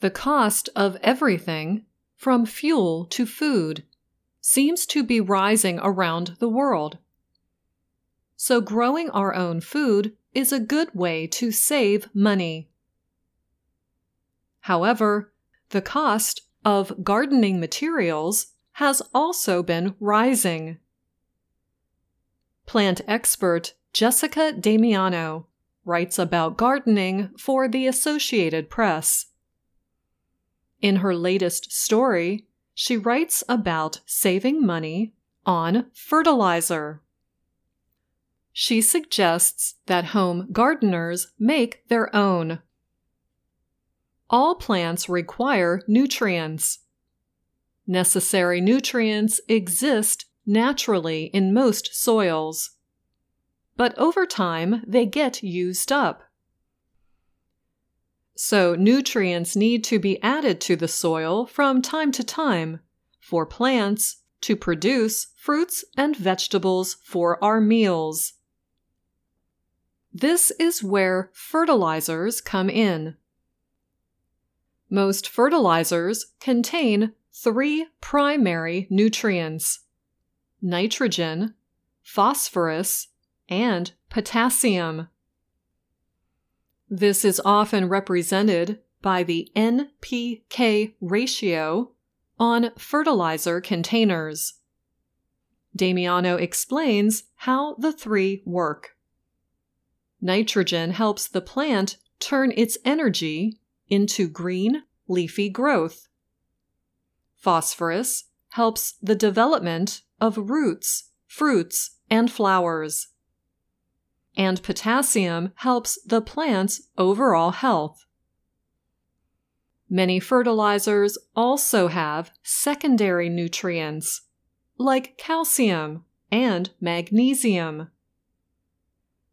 The cost of everything, from fuel to food, seems to be rising around the world. So, growing our own food is a good way to save money. However, the cost of gardening materials has also been rising. Plant expert Jessica Damiano writes about gardening for the Associated Press. In her latest story, she writes about saving money on fertilizer. She suggests that home gardeners make their own. All plants require nutrients. Necessary nutrients exist naturally in most soils, but over time they get used up. So, nutrients need to be added to the soil from time to time for plants to produce fruits and vegetables for our meals. This is where fertilizers come in. Most fertilizers contain three primary nutrients nitrogen, phosphorus, and potassium. This is often represented by the NPK ratio on fertilizer containers. Damiano explains how the three work. Nitrogen helps the plant turn its energy into green, leafy growth. Phosphorus helps the development of roots, fruits, and flowers and potassium helps the plant's overall health. Many fertilizers also have secondary nutrients, like calcium and magnesium.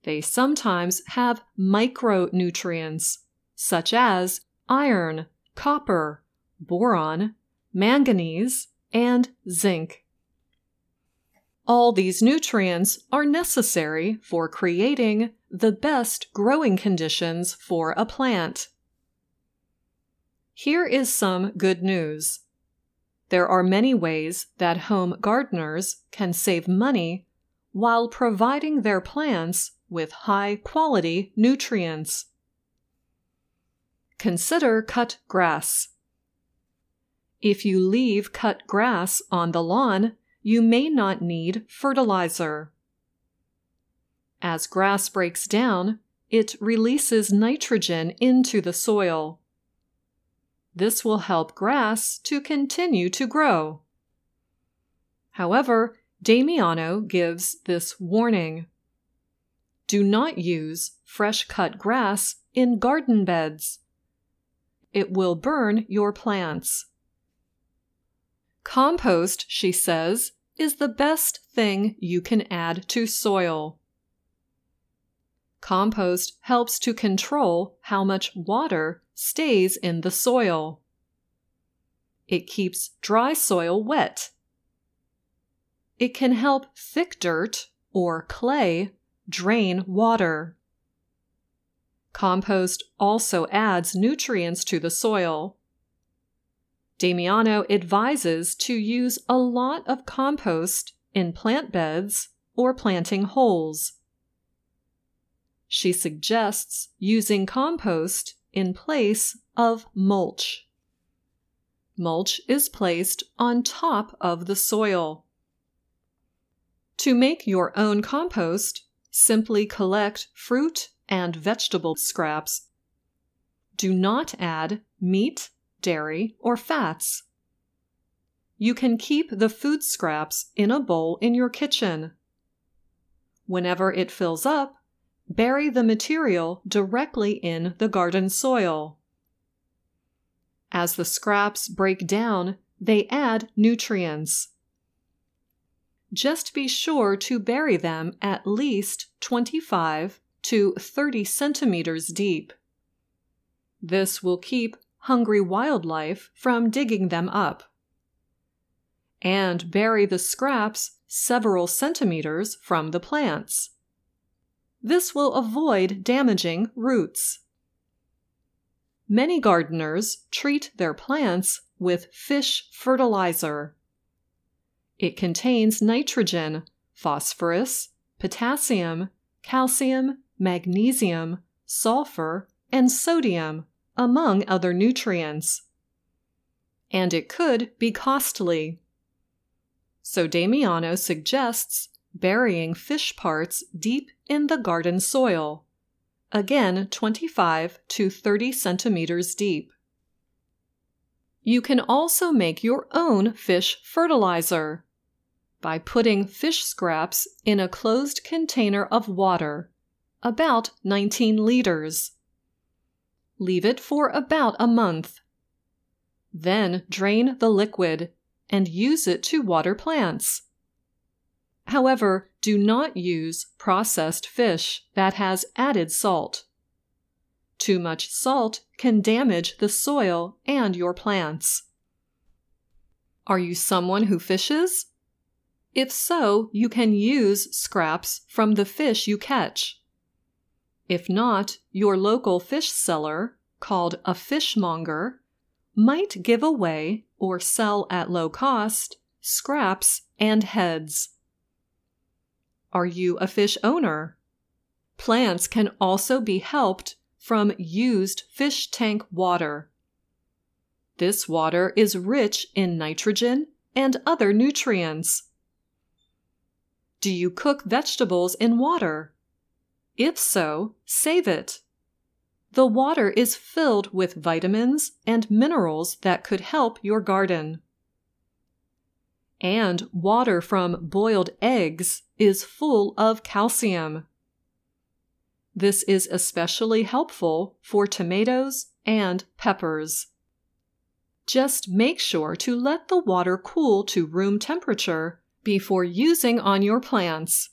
They sometimes have micronutrients, such as iron, copper, boron, manganese, and zinc. All these nutrients are necessary for creating the best growing conditions for a plant. Here is some good news. There are many ways that home gardeners can save money while providing their plants with high quality nutrients. Consider cut grass. If you leave cut grass on the lawn, you may not need fertilizer. As grass breaks down, it releases nitrogen into the soil. This will help grass to continue to grow. However, Damiano gives this warning. Do not use fresh cut grass in garden beds. It will burn your plants. Compost, she says, is the best thing you can add to soil. Compost helps to control how much water stays in the soil. It keeps dry soil wet. It can help thick dirt or clay drain water. Compost also adds nutrients to the soil. Damiano advises to use a lot of compost in plant beds or planting holes. She suggests using compost in place of mulch. Mulch is placed on top of the soil. To make your own compost, simply collect fruit and vegetable scraps. Do not add meat dairy, or fats. You can keep the food scraps in a bowl in your kitchen. Whenever it fills up, bury the material directly in the garden soil. As the scraps break down, they add nutrients. Just be sure to bury them at least 25 to 30 centimeters deep. This will keep hungry wildlife from digging them up. And bury the scraps several centimeters from the plants. This will avoid damaging roots. many gardeners treat their plants with fish fertilizer. It contains nitrogen, phosphorus, potassium, calcium, magnesium, sulfur, and sodium, among other nutrients. And it could be costly. So Damiano suggests burying fish parts deep in the garden soil, again 25 to 30 centimeters deep. You can also make your own fish fertilizer by putting fish scraps in a closed container of water, about 19 liters. Leave it for about a month. Then drain the liquid and use it to water plants. However, do not use processed fish that has added salt. Too much salt can damage the soil and your plants. Are you someone who fishes? If so, you can use scraps from the fish you catch. If not, your local fish seller, called a fishmonger, might give away or sell at low cost scraps and heads. Are you a fish owner? Plants can also be helped from used fish tank water. This water is rich in nitrogen and other nutrients. Do you cook vegetables in water? If so, save it. The water is filled with vitamins and minerals that could help your garden. And water from boiled eggs is full of calcium. This is especially helpful for tomatoes and peppers. Just make sure to let the water cool to room temperature before using on your plants.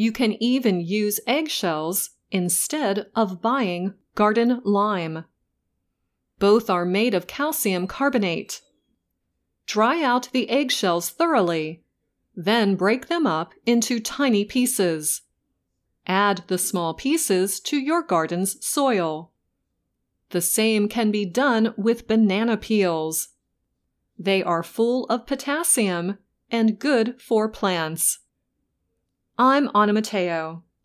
You can even use eggshells instead of buying garden lime. Both are made of calcium carbonate. Dry out the eggshells thoroughly, then break them up into tiny pieces. Add the small pieces to your garden's soil. The same can be done with banana peels. They are full of potassium and good for plants. I'm Anna Matteo.